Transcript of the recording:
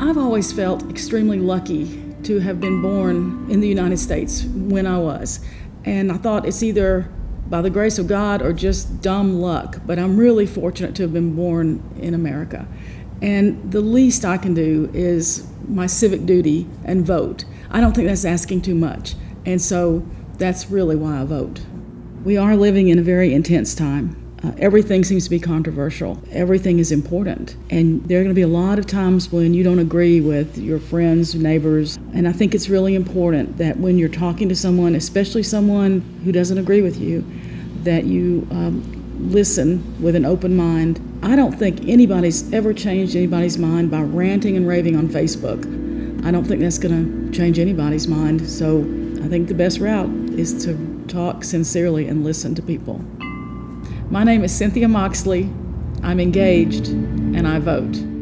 I've always felt extremely lucky to have been born in the United States when I was. And I thought it's either by the grace of God or just dumb luck, but I'm really fortunate to have been born in America. And the least I can do is my civic duty and vote. I don't think that's asking too much. And so that's really why I vote. We are living in a very intense time. Uh, everything seems to be controversial. Everything is important. And there are going to be a lot of times when you don't agree with your friends, neighbors. And I think it's really important that when you're talking to someone, especially someone who doesn't agree with you, that you um, listen with an open mind. I don't think anybody's ever changed anybody's mind by ranting and raving on Facebook. I don't think that's going to change anybody's mind. So I think the best route is to talk sincerely and listen to people. My name is Cynthia Moxley. I'm engaged and I vote.